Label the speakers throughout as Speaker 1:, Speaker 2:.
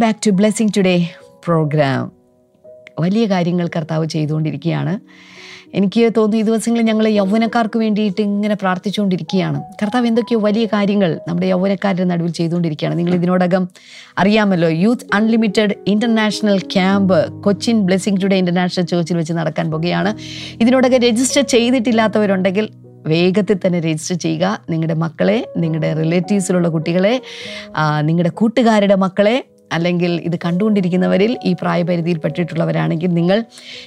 Speaker 1: Back to blessing today programme വലിയ കാര്യങ്ങൾ കർത്താവ് ചെയ്തുകൊണ്ടിരിക്കുകയാണ്. എനിക്ക് തോന്നുന്നു ഈ ദിവസങ്ങളിൽ ഞങ്ങൾ യൗവനക്കാർക്ക് വേണ്ടിയിട്ട് ഇങ്ങനെ പ്രാർത്ഥിച്ചുകൊണ്ടിരിക്കുകയാണ്. കർത്താവ് എന്തൊക്കെയോ വലിയ കാര്യങ്ങൾ നമ്മുടെ യൗവനക്കാരുടെ നടുവിൽ ചെയ്തുകൊണ്ടിരിക്കുകയാണ്. നിങ്ങൾ ഇതിനോടകം അറിയാമല്ലോ youth unlimited international camp Cochin blessing today international ചേർച്ചിൽ വെച്ച് നടക്കാൻ പോകുകയാണ്. ഇതിനോടകം രജിസ്റ്റർ ചെയ്തിട്ടില്ലാത്തവരുണ്ടെങ്കിൽ വേഗത്തിൽ തന്നെ രജിസ്റ്റർ ചെയ്യുക. നിങ്ങളുടെ മക്കളെ നിങ്ങളുടെ റിലേറ്റീവ്സിലുള്ള കുട്ടികളെ നിങ്ങളുടെ കൂട്ടുകാരുടെ മക്കളെ അല്ലെങ്കിൽ ഇത് കണ്ടുകൊണ്ടിരിക്കുന്നവരിൽ ഈ പ്രായപരിധിയിൽ പെട്ടിട്ടുള്ളവരാണെങ്കിൽ നിങ്ങൾ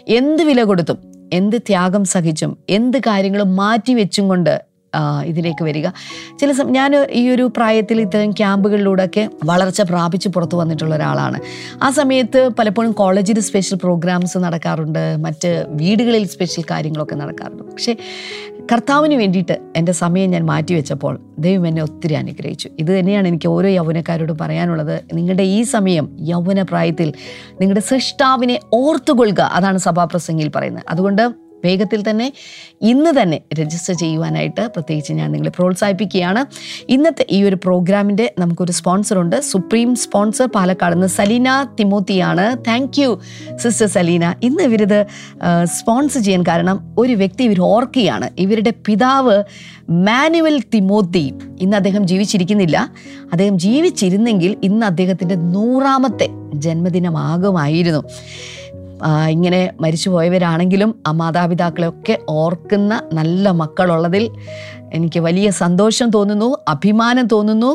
Speaker 1: എന്ത് വില കൊടുത്തും എന്ത് ത്യാഗം സഹിച്ചും എന്ത് കാര്യങ്ങളും മാറ്റി വെച്ചും കൊണ്ട് ഇതിലേക്ക് വരിക. ചില ഞാൻ ഈ ഒരു പ്രായത്തിൽ ഇത്തരം ക്യാമ്പുകളിലൂടെയൊക്കെ വളർച്ച പ്രാപിച്ച് പുറത്തു വന്നിട്ടുള്ള ഒരാളാണ്. ആ സമയത്ത് പലപ്പോഴും കോളേജിൽ സ്പെഷ്യൽ പ്രോഗ്രാംസ് നടക്കാറുണ്ട് മറ്റ് വീടുകളിൽ സ്പെഷ്യൽ കാര്യങ്ങളൊക്കെ നടക്കാറുണ്ട്. പക്ഷേ കർത്താവിന് വേണ്ടിയിട്ട് എന്റെ സമയം ഞാൻ മാറ്റി വെച്ചപ്പോൾ ദൈവം എന്നെ ഒത്തിരി അനുഗ്രഹിച്ചു. ഇത് തന്നെയാണ് എനിക്ക് ഓരോ യൗവനക്കാരോടും പറയാനുള്ളത്. നിങ്ങളുടെ ഈ സമയം യൗവന പ്രായത്തിൽ നിങ്ങളുടെ സൃഷ്ടാവിനെ ഓർത്തുകൊള്ളുക അതാണ് സഭാപ്രസംഗിയിൽ പറയുന്നത്. അതുകൊണ്ട് വേഗത്തിൽ തന്നെ ഇന്ന് തന്നെ രജിസ്റ്റർ ചെയ്യുവാനായിട്ട് പ്രത്യേകിച്ച് ഞാൻ നിങ്ങളെ പ്രോത്സാഹിപ്പിക്കുകയാണ്. ഇന്നത്തെ ഈ ഒരു പ്രോഗ്രാമിന്റെ നമുക്കൊരു സ്പോൺസറുണ്ട് സുപ്രീം സ്പോൺസർ പാലക്കാട് നിന്ന് Saleena തിമോത്തിയാണ്. Thank you sister Saleena. ഇന്ന് ഇവരിത് സ്പോൺസർ ചെയ്യാൻ കാരണം ഒരു വ്യക്തി ഇവർ ഓർക്കുകയാണ്. ഇവരുടെ പിതാവ് മാനുവൽ തിമോത്തി. ഇന്ന് അദ്ദേഹം ജീവിച്ചിരിക്കുന്നില്ല. അദ്ദേഹം ജീവിച്ചിരുന്നെങ്കിൽ ഇന്ന് അദ്ദേഹത്തിന്റെ നൂറാമത്തെ ജന്മദിനമാകുമായിരുന്നു. ഇങ്ങനെ മരിച്ചു പോയവരാണെങ്കിലും ആ മാതാപിതാക്കളെയൊക്കെ ഓർക്കുന്ന നല്ല മക്കളുള്ളതിൽ എനിക്ക് വലിയ സന്തോഷം തോന്നുന്നു അഭിമാനം തോന്നുന്നു.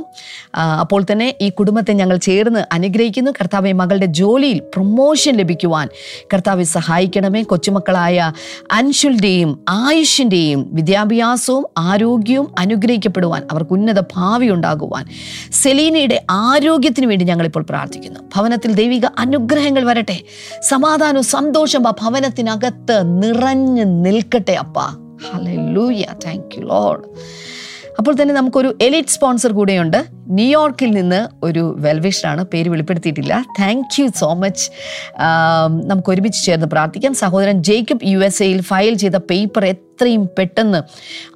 Speaker 1: അപ്പോൾ തന്നെ ഈ കുടുംബത്തെ ഞങ്ങൾ ചേർന്ന് അനുഗ്രഹിക്കുന്നു. കർത്താവെ മകളുടെ ജോലിയിൽ പ്രൊമോഷൻ ലഭിക്കുവാൻ കർത്താവെ സഹായിക്കണമേ. കൊച്ചുമക്കളായ അൻഷുലിന്റെയും ആയുഷിന്റെയും വിദ്യാഭ്യാസവും ആരോഗ്യവും അനുഗ്രഹിക്കപ്പെടുവാൻ അവർക്ക് ഉന്നത ഭാവി ഉണ്ടാകുവാൻ സെലീനയുടെ ആരോഗ്യത്തിന് വേണ്ടി ഞങ്ങളിപ്പോൾ പ്രാർത്ഥിക്കുന്നു. ഭവനത്തിൽ ദൈവിക അനുഗ്രഹങ്ങൾ വരട്ടെ. സമാധാനവും സന്തോഷം ആ ഭവനത്തിനകത്ത് നിറഞ്ഞു നിൽക്കട്ടെ അപ്പ. ഹല്ലേലൂയ താങ്ക് യു ലോഡ് അപ്പോൾ തന്നെ നമുക്കൊരു എലിറ്റ് സ്പോൺസർ കൂടെയുണ്ട്. ന്യൂയോർക്കിൽ നിന്ന് ഒരു വെൽവിഷറാണ് പേര് വെളിപ്പെടുത്തിയിട്ടില്ല. താങ്ക് യു സോ മച്ച് നമുക്ക് ഒരുമിച്ച് ചേർന്ന് പ്രാർത്ഥിക്കാം. സഹോദരൻ ജേക്കബ് യു എസ് എയിൽ ഫയൽ ചെയ്ത പേപ്പർ എത്രയും പെട്ടെന്ന്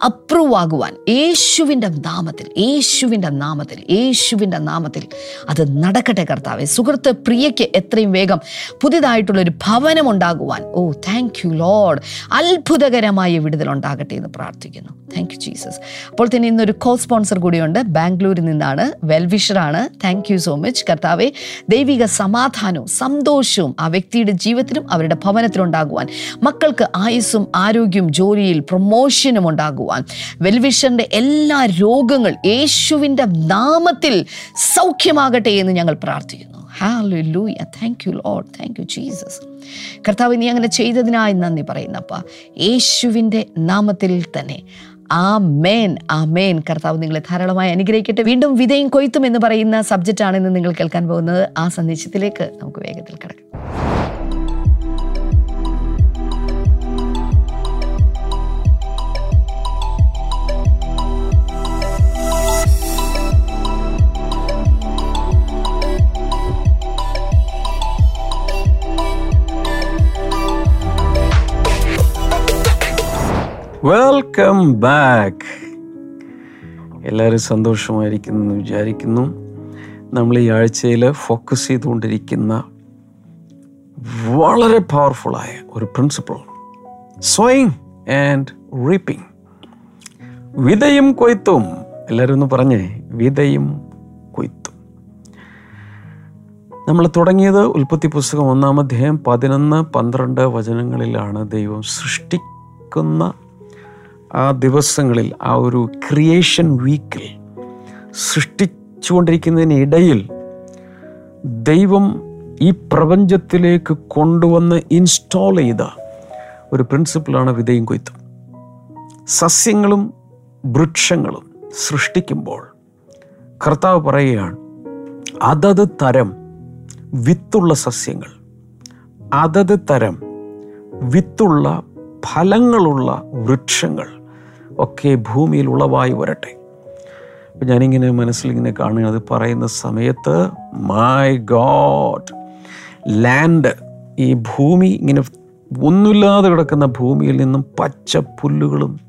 Speaker 1: അപ്രൂവ് ആകുവാൻ യേശുവിന്റെ നാമത്തിൽ യേശുവിന്റെ നാമത്തിൽ യേശുവിന്റെ നാമത്തിൽ അത് നടക്കട്ടെ കർത്താവെ. സുഹൃത്ത് പ്രിയയ്ക്ക് എത്രയും വേഗം പുതിയതായിട്ടുള്ളൊരു ഭവനം ഉണ്ടാകുവാൻ. ഓ താങ്ക് യു ലോഡ് അത്ഭുതകരമായ വിടുതൽ ഉണ്ടാകട്ടെ എന്ന് പ്രാർത്ഥിക്കുന്നു. താങ്ക് യു ജീസസ് അപ്പോൾ തന്നെ ഇന്നൊരു കോ സ്പോൺസർ കൂടിയുണ്ട്. ബാംഗ്ലൂരിൽ നിന്നാണ് വെൽവിഷറാണ് താങ്ക് യു സോ മച്ച് കർത്താവെ ദൈവിക സമാധാനവും സന്തോഷവും ആ വ്യക്തിയുടെ ജീവിതത്തിലും അവരുടെ ഭവനത്തിലും ഉണ്ടാകുവാൻ മക്കൾക്ക് ആയുസ്സും ആരോഗ്യവും ജോലിയിൽ പ്രൊമോഷനും ഉണ്ടാകുവാൻ വെൽവിഷറിന്റെ എല്ലാ രോഗങ്ങൾ യേശുവിന്റെ നാമത്തിൽ സൗഖ്യമാകട്ടെ എന്ന് ഞങ്ങൾ പ്രാർത്ഥിക്കുന്നു. Thank you Lord thank you Jesus കർത്താവ് നീ അങ്ങനെ ചെയ്തതിനായി നന്ദി പറയുന്നപ്പ യേശുവിന്റെ നാമത്തിൽ തന്നെ. ആ മേൻ ആ മേൻ കർത്താവ് നിങ്ങളെ ധാരാളമായി അനുഗ്രഹിക്കട്ടെ. വീണ്ടും വിധയും കൊയ്ത്തും എന്ന് പറയുന്ന സബ്ജക്റ്റ് ആണ് ഇന്ന് നിങ്ങൾ കേൾക്കാൻ പോകുന്നത്. ആ സന്ദേശത്തിലേക്ക് നമുക്ക് വേഗത്തിൽ കിടക്കാം.
Speaker 2: വെൽക്കം ബാക്ക് എല്ലാവരും സന്തോഷമായിരിക്കുന്നു എന്ന് വിചാരിക്കുന്നു. നമ്മൾ ഈ ആഴ്ചയിൽ ഫോക്കസ് ചെയ്തുകൊണ്ടിരിക്കുന്ന വളരെ പവർഫുള്ളായ ഒരു പ്രിൻസിപ്പിൾ സ്വയിങ് ആൻഡ് റീപ്പിംഗ് വിതയും കൊയ്ത്തും. എല്ലാവരും ഒന്ന് പറഞ്ഞേ വിതയും കൊയ്ത്തും. നമ്മൾ തുടങ്ങിയത് ഉൽപ്പത്തി പുസ്തകം ഒന്നാം അധ്യായം പതിനൊന്ന് പന്ത്രണ്ട് വചനങ്ങളിലാണ് ദൈവം സൃഷ്ടിക്കുന്ന ആ ദിവസങ്ങളിൽ ആ ഒരു ക്രിയേഷൻ വീക്കിൽ സൃഷ്ടിച്ചുകൊണ്ടിരിക്കുന്നതിനിടയിൽ ദൈവം ഈ പ്രപഞ്ചത്തിലേക്ക് കൊണ്ടുവന്ന് ഇൻസ്റ്റാൾ ചെയ്ത ഒരു പ്രിൻസിപ്പിളാണ് വിധയും കൊയ്ത്തും. സസ്യങ്ങളും വൃക്ഷങ്ങളും സൃഷ്ടിക്കുമ്പോൾ കർത്താവ് പറയുകയാണ് അതത് തരം വിത്തുള്ള സസ്യങ്ങൾ അതത് തരം വിത്തുള്ള ഫലങ്ങളുള്ള വൃക്ഷങ്ങൾ ഒക്കെ ഭൂമിയിൽ ഉളവായി വരട്ടെ. അപ്പം ഞാനിങ്ങനെ മനസ്സിലിങ്ങനെ കാണുക അത് പറയുന്ന സമയത്ത് മൈ ഗോഡ് ലാൻഡ് ഈ ഭൂമി ഇങ്ങനെ ഒന്നുമില്ലാതെ കിടക്കുന്ന ഭൂമിയിൽ നിന്നും പച്ച പുല്ലുകളും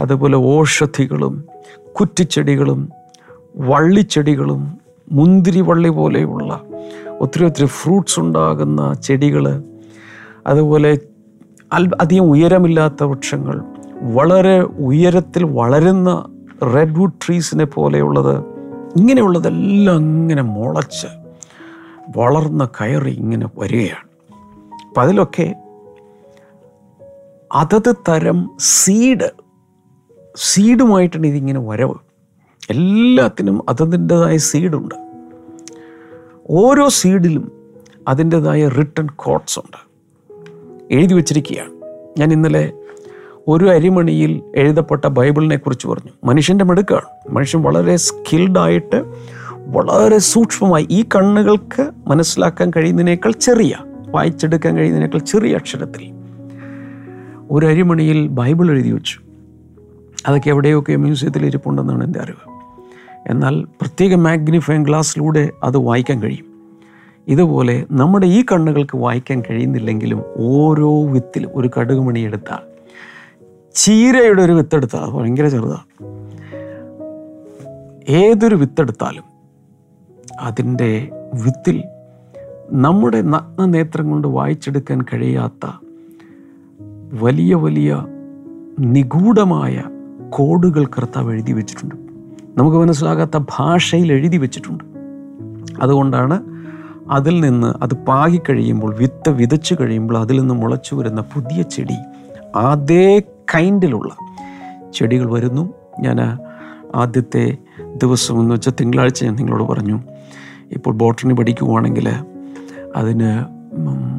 Speaker 2: അതുപോലെ ഓഷധികളും കുറ്റിച്ചെടികളും വള്ളിച്ചെടികളും മുന്തിരി വള്ളി പോലെയുള്ള ഒത്തിരി ഒത്തിരി ഫ്രൂട്ട്സ് ഉണ്ടാകുന്ന ചെടികൾ അതുപോലെ അധികം ഉയരമില്ലാത്ത വൃക്ഷങ്ങൾ വളരെ ഉയരത്തിൽ വളരുന്ന റെഡ്വുഡ് ട്രീസിനെ പോലെയുള്ളത് ഇങ്ങനെയുള്ളതെല്ലാം ഇങ്ങനെ മുളച്ച് വളർന്ന കയറി ഇങ്ങനെ വരികയാണ്. അപ്പം അതിലൊക്കെ അതത് തരം സീഡ് സീഡുമായിട്ടാണ് ഇതിങ്ങനെ വരവ്. എല്ലാത്തിനും അതതിന്റെതായ സീഡുണ്ട് ഓരോ സീഡിലും അതിന്റെതായ റിട്ടേൺ കോഡ്സ് ഉണ്ട്. എഴുതി വച്ചിരിക്കുകയാണ്. ഞാൻ ഇന്നലെ ഒരു അരിമണിയിൽ എഴുതപ്പെട്ട ബൈബിളിനെ കുറിച്ച് പറഞ്ഞു. മനുഷ്യന്റെ മിടുക്കാണ്. മനുഷ്യൻ വളരെ സ്കിൽഡായിട്ട് വളരെ സൂക്ഷ്മമായി ഈ കണ്ണുകൾക്ക് മനസ്സിലാക്കാൻ കഴിയുന്നതിനേക്കാൾ ചെറിയ വായിച്ചെടുക്കാൻ കഴിയുന്നതിനേക്കാൾ ചെറിയ അക്ഷരത്തിൽ ഒരു അരിമണിയിൽ ബൈബിൾ എഴുതി വെച്ചു. അതൊക്കെ എവിടെയൊക്കെ മ്യൂസിയത്തിൽ ഇരിപ്പുണ്ടെന്നാണ് എന്റെ അറിവ്. എന്നാൽ പ്രത്യേക മാഗ്നിഫൈങ് ഗ്ലാസ്സിലൂടെ അത് വായിക്കാൻ കഴിയും. ഇതുപോലെ നമ്മുടെ ഈ കണ്ണുകൾക്ക് വായിക്കാൻ കഴിയുന്നില്ലെങ്കിലും ഓരോ വിത്തിലും ഒരു കടുകുമണി എടുത്താൽ ചീരയുടെ ഒരു വിത്തെടുത്താൽ ഭയങ്കര ചെറുതാണ് ഏതൊരു വിത്തെടുത്താലും അതിന്റെ വിത്തിൽ നമ്മുടെ നഗ്ന നേത്രം കൊണ്ട് വായിച്ചെടുക്കാൻ കഴിയാത്ത വലിയ വലിയ നിഗൂഢമായ കോഡുകൾ കർത്താവ് എഴുതി വെച്ചിട്ടുണ്ട്. നമുക്ക് മനസ്സിലാകാത്ത ഭാഷയിൽ എഴുതി വെച്ചിട്ടുണ്ട്. അതുകൊണ്ടാണ് അതിൽ നിന്ന് അത് പാകി കഴിയുമ്പോൾ വിത്ത് വിതച്ചു കഴിയുമ്പോൾ അതിൽ നിന്ന് മുളച്ചു വരുന്ന പുതിയ ചെടി അതേ കൈൻഡിലുള്ള ചെടികൾ വരുന്നു. ഞാൻ ആദ്യത്തെ ദിവസം എന്ന് വെച്ചാൽ തിങ്കളാഴ്ച ഞാൻ നിങ്ങളോട് പറഞ്ഞു. ഇപ്പോൾ ബോട്ടണി പഠിക്കുവാണെങ്കിൽ അതിന്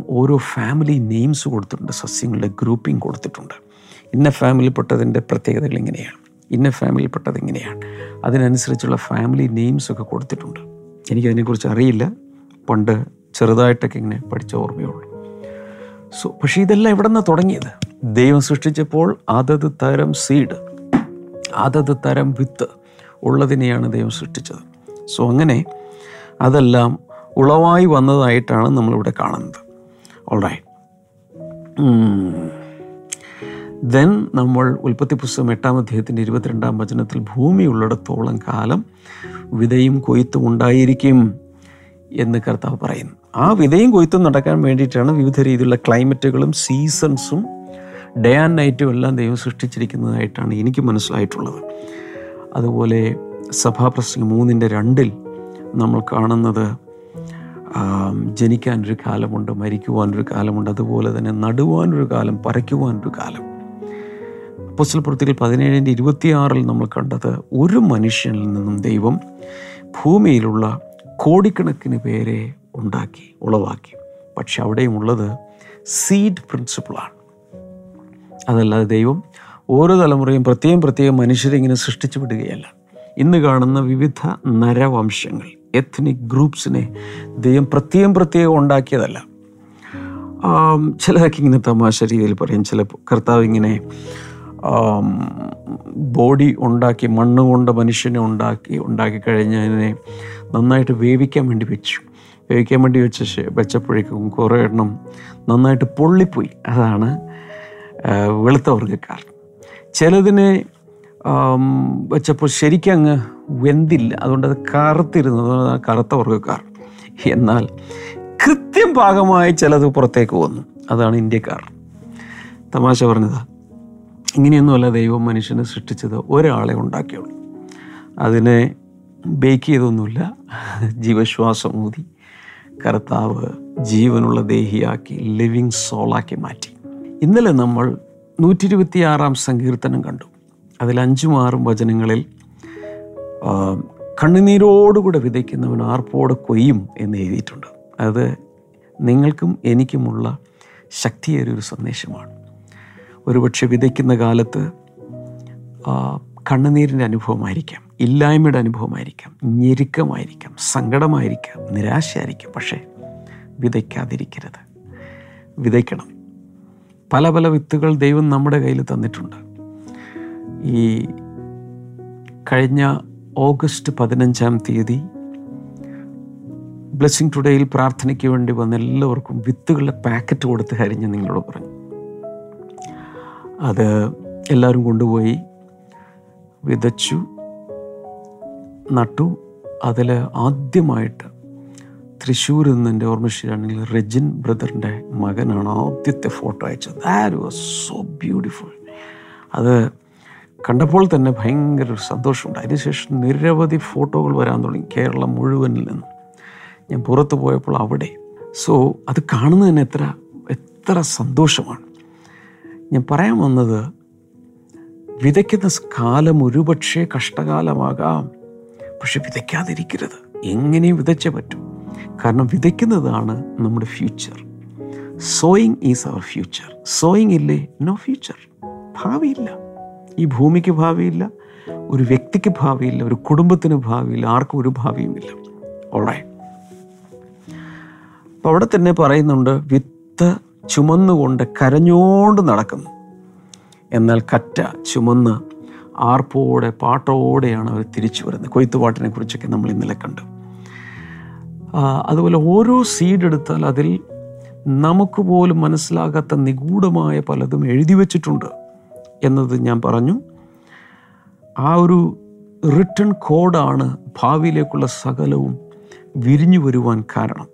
Speaker 2: ഓരോ ഫാമിലി നെയിംസ് കൊടുത്തിട്ടുണ്ട് സസ്യങ്ങളുടെ ഗ്രൂപ്പിംഗ് കൊടുത്തിട്ടുണ്ട്. ഇന്ന ഫാമിലിപ്പെട്ടതിന്റെ പ്രത്യേകതകൾ ഇങ്ങനെയാണ്. ഇന്ന ഫാമിലിപ്പെട്ടത് ഇങ്ങനെയാണ്. അതിനനുസരിച്ചുള്ള ഫാമിലി നെയിംസ് ഒക്കെ കൊടുത്തിട്ടുണ്ട്. എനിക്കതിനെക്കുറിച്ച് അറിയില്ല. പണ്ട് ചെറുതായിട്ടൊക്കെ ഇങ്ങനെ പഠിച്ച ഓർമ്മയുള്ളൂ. സോ പക്ഷേ ഇതെല്ലാം എവിടെ നിന്നാണ് തുടങ്ങിയത്? ദൈവം സൃഷ്ടിച്ചപ്പോൾ അതത് തരം സീഡ് അതത് തരം വിത്ത് ഉള്ളതിനെയാണ് ദൈവം സൃഷ്ടിച്ചത്. സോ അങ്ങനെ അതെല്ലാം ഉളവായി വന്നതായിട്ടാണ് നമ്മളിവിടെ കാണുന്നത്. ഓൾറൈറ്റ് ദെൻ നമ്മൾ ഉൽപ്പത്തി പുസ്തകം എട്ടാം അധ്യായത്തിന്റെ ഇരുപത്തിരണ്ടാം വചനത്തിൽ ഭൂമി ഉള്ളിടത്തോളം കാലം വിതയും കൊയ്ത്തും ഉണ്ടായിരിക്കും എന്ന് കർത്താവ് പറയുന്നു. ആ വിതയും കൊയ്ത്തും നടക്കാൻ വേണ്ടിയിട്ടാണ് വിവിധ രീതിയിലുള്ള ക്ലൈമറ്റുകളും സീസൺസും ഡേ ആൻഡ് നൈറ്റും എല്ലാം ദൈവം സൃഷ്ടിച്ചിരിക്കുന്നതായിട്ടാണ് എനിക്ക് മനസ്സിലായിട്ടുള്ളത്. അതുപോലെ സഭാപ്രസംഗം മൂന്നിന്റെ രണ്ടിൽ നമ്മൾ കാണുന്നത് ജനിക്കാനൊരു കാലമുണ്ട് മരിക്കുവാനൊരു കാലമുണ്ട് അതുപോലെ തന്നെ നടുവാനൊരു കാലം പറിക്കുവാനൊരു കാലം. പൊസ്റ്റൽ പ്രവൃത്തികൾ പതിനേഴിന്റെ ഇരുപത്തിയാറിൽ നമ്മൾ കണ്ടത് ഒരു മനുഷ്യനിൽ നിന്നും ദൈവം ഭൂമിയിലുള്ള കോടിക്കണക്കിന് പേരെ ഉണ്ടാക്കി ഉളവാക്കി. പക്ഷെ അവിടെയും ഉള്ളത് സീഡ് പ്രിൻസിപ്പിളാണ് അതല്ലാതെ ദൈവം ഓരോ തലമുറയും പ്രത്യേകം പ്രത്യേകം മനുഷ്യരെ ഇങ്ങനെ സൃഷ്ടിച്ചു വിടുകയല്ല. ഇന്ന് കാണുന്ന വിവിധ നരവംശങ്ങൾ എത്നിക് ഗ്രൂപ്പ്സിനെ ദൈവം പ്രത്യേകം പ്രത്യേകം ഉണ്ടാക്കിയതല്ല. ചിലതൊക്കെ ഇങ്ങനെ തമാശ രീതിയിൽ പറയും. ചില കർത്താവ് ഇങ്ങനെ ബോഡി ഉണ്ടാക്കി മണ്ണ് കൊണ്ട് മനുഷ്യനെ ഉണ്ടാക്കി ഉണ്ടാക്കി കഴിഞ്ഞതിനെ നന്നായിട്ട് വേവിക്കാൻ വേണ്ടി വെച്ചു. വേവിക്കാൻ വേണ്ടി വെച്ച വെച്ചപ്പോഴേക്കും കുറേ എണ്ണം നന്നായിട്ട് പൊള്ളിപ്പോയി. അതാണ് വെളുത്ത വർഗക്കാർ ചിലതിനെ വെച്ചപ്പോൾ ശരിക്കും അങ്ങ് വെന്തില്ല. അതുകൊണ്ട് അത് കറുത്തിരുന്നത് കറുത്ത വർഗക്കാർ എന്നാൽ കൃത്യം ഭാഗമായി ചിലത് പുറത്തേക്ക് വന്നു. അതാണ് ഇന്ത്യക്കാർ തമാശ പറഞ്ഞതാ. ഇങ്ങനെയൊന്നുമല്ല ദൈവം മനുഷ്യനെ സൃഷ്ടിച്ചത്. ഒരാളെ ഉണ്ടാക്കിയുള്ളൂ. അതിനെ ബേക്ക് ചെയ്തൊന്നുമില്ല. ജീവശ്വാസം ഊതി. കർത്താവ് ജീവനുള്ള ദേഹിയാക്കി ലിവിങ് സോളാക്കി മാറ്റി. ഇന്നലെ നമ്മൾ നൂറ്റി ഇരുപത്തിയാറാം സങ്കീർത്തനം കണ്ടു. അതിൽ അഞ്ചും ആറും വചനങ്ങളിൽ കണ്ണുനീരോടുകൂടെ വിതയ്ക്കുന്നവൻ ആർപ്പോടെ കൊയ്യും എന്ന് എഴുതിയിട്ടുണ്ട്. അത് നിങ്ങൾക്കും എനിക്കുമുള്ള ശക്തിയേറിയ ഒരു സന്ദേശമാണ്. ഒരുപക്ഷെ വിതയ്ക്കുന്ന കാലത്ത് കണ്ണുനീരിന്റെ അനുഭവമായിരിക്കാം. ഇല്ലായ്മയുടെ അനുഭവമായിരിക്കാം ഞെരുക്കമായിരിക്കാം സങ്കടമായിരിക്കാം നിരാശയായിരിക്കാം. പക്ഷേ വിതയ്ക്കാതിരിക്കരുത്. വിതയ്ക്കണം. പല പല വിത്തുകൾ ദൈവം നമ്മുടെ കയ്യിൽ തന്നിട്ടുണ്ട്. ഈ കഴിഞ്ഞ ഓഗസ്റ്റ് പതിനഞ്ചാം തീയതി ബ്ലെസ്സിങ് ടുഡേയിൽ പ്രാർത്ഥനയ്ക്ക് വേണ്ടി വന്ന എല്ലാവർക്കും വിത്തുകളുടെ പാക്കറ്റ് കൊടുത്ത് കരിഞ്ഞ് നിങ്ങളോട് പറഞ്ഞു. അത് എല്ലാവരും കൊണ്ടുപോയി വിതച്ചു. നട്ടു. അതിൽ ആദ്യമായിട്ട് തൃശ്ശൂരിൽ നിന്ന് എന്റെ ഓർമ്മ ശരിയാണെങ്കിൽ റെജിൻ ബ്രദറിന്റെ മകനാണ് ആദ്യത്തെ ഫോട്ടോ അയച്ചത്. ദാറ്റ് വാസ് സോ ബ്യൂട്ടിഫുൾ അത് കണ്ടപ്പോൾ തന്നെ ഭയങ്കര ഒരു സന്തോഷമുണ്ട്. അതിനുശേഷം നിരവധി ഫോട്ടോകൾ വരാൻ തുടങ്ങി കേരളം മുഴുവനിൽ നിന്ന്. ഞാൻ പുറത്ത് പോയപ്പോൾ അവിടെ. സോ അത് കാണുന്നത് തന്നെ എത്ര എത്ര സന്തോഷമാണ്. ഞാൻ പറയാൻ വന്നത് വിതയ്ക്കുന്ന കാലം ഒരുപക്ഷേ കഷ്ടകാലമാകാം. പക്ഷെ വിതയ്ക്കാതിരിക്കരുത്. എങ്ങനെയും വിതച്ചേ പറ്റും? കാരണം വിതയ്ക്കുന്നതാണ് നമ്മുടെ future sowing is our future sowing ഇല്ലേ? നോ ഫ്യൂച്ചർ ഭാവിയില്ല. ഈ ഭൂമിക്ക് ഭാവിയില്ല ഒരു വ്യക്തിക്ക് ഭാവിയില്ല ഒരു കുടുംബത്തിന് ഭാവിയില്ല ആർക്കും ഒരു ഭാവിയുമില്ല ഓൾറൈറ്റ് അപ്പം അവിടെ തന്നെ പറയുന്നുണ്ട് വിത്ത് ചുമന്നുകൊണ്ട് കരഞ്ഞോണ്ട് നടക്കുന്നു. എന്നാൽ കറ്റ ചുമന്ന് ആർപ്പോടെ പാട്ടോടെയാണ് അവർ തിരിച്ചു വരുന്നത്. കൊയ്ത്തുപാട്ടിനെ കുറിച്ചൊക്കെ നമ്മൾ ഇന്നലെ കണ്ടു. അതുപോലെ ഓരോ സീഡ് എടുത്താൽ അതിൽ നമുക്ക് പോലും മനസ്സിലാകാത്ത നിഗൂഢമായ പലതും എഴുതി വച്ചിട്ടുണ്ട് എന്നത് ഞാൻ പറഞ്ഞു. ആ ഒരു റിട്ടേൺ കോഡാണ് ഭാവിയിലേക്കുള്ള സകലവും വിരിഞ്ഞു വരുവാൻ കാരണം.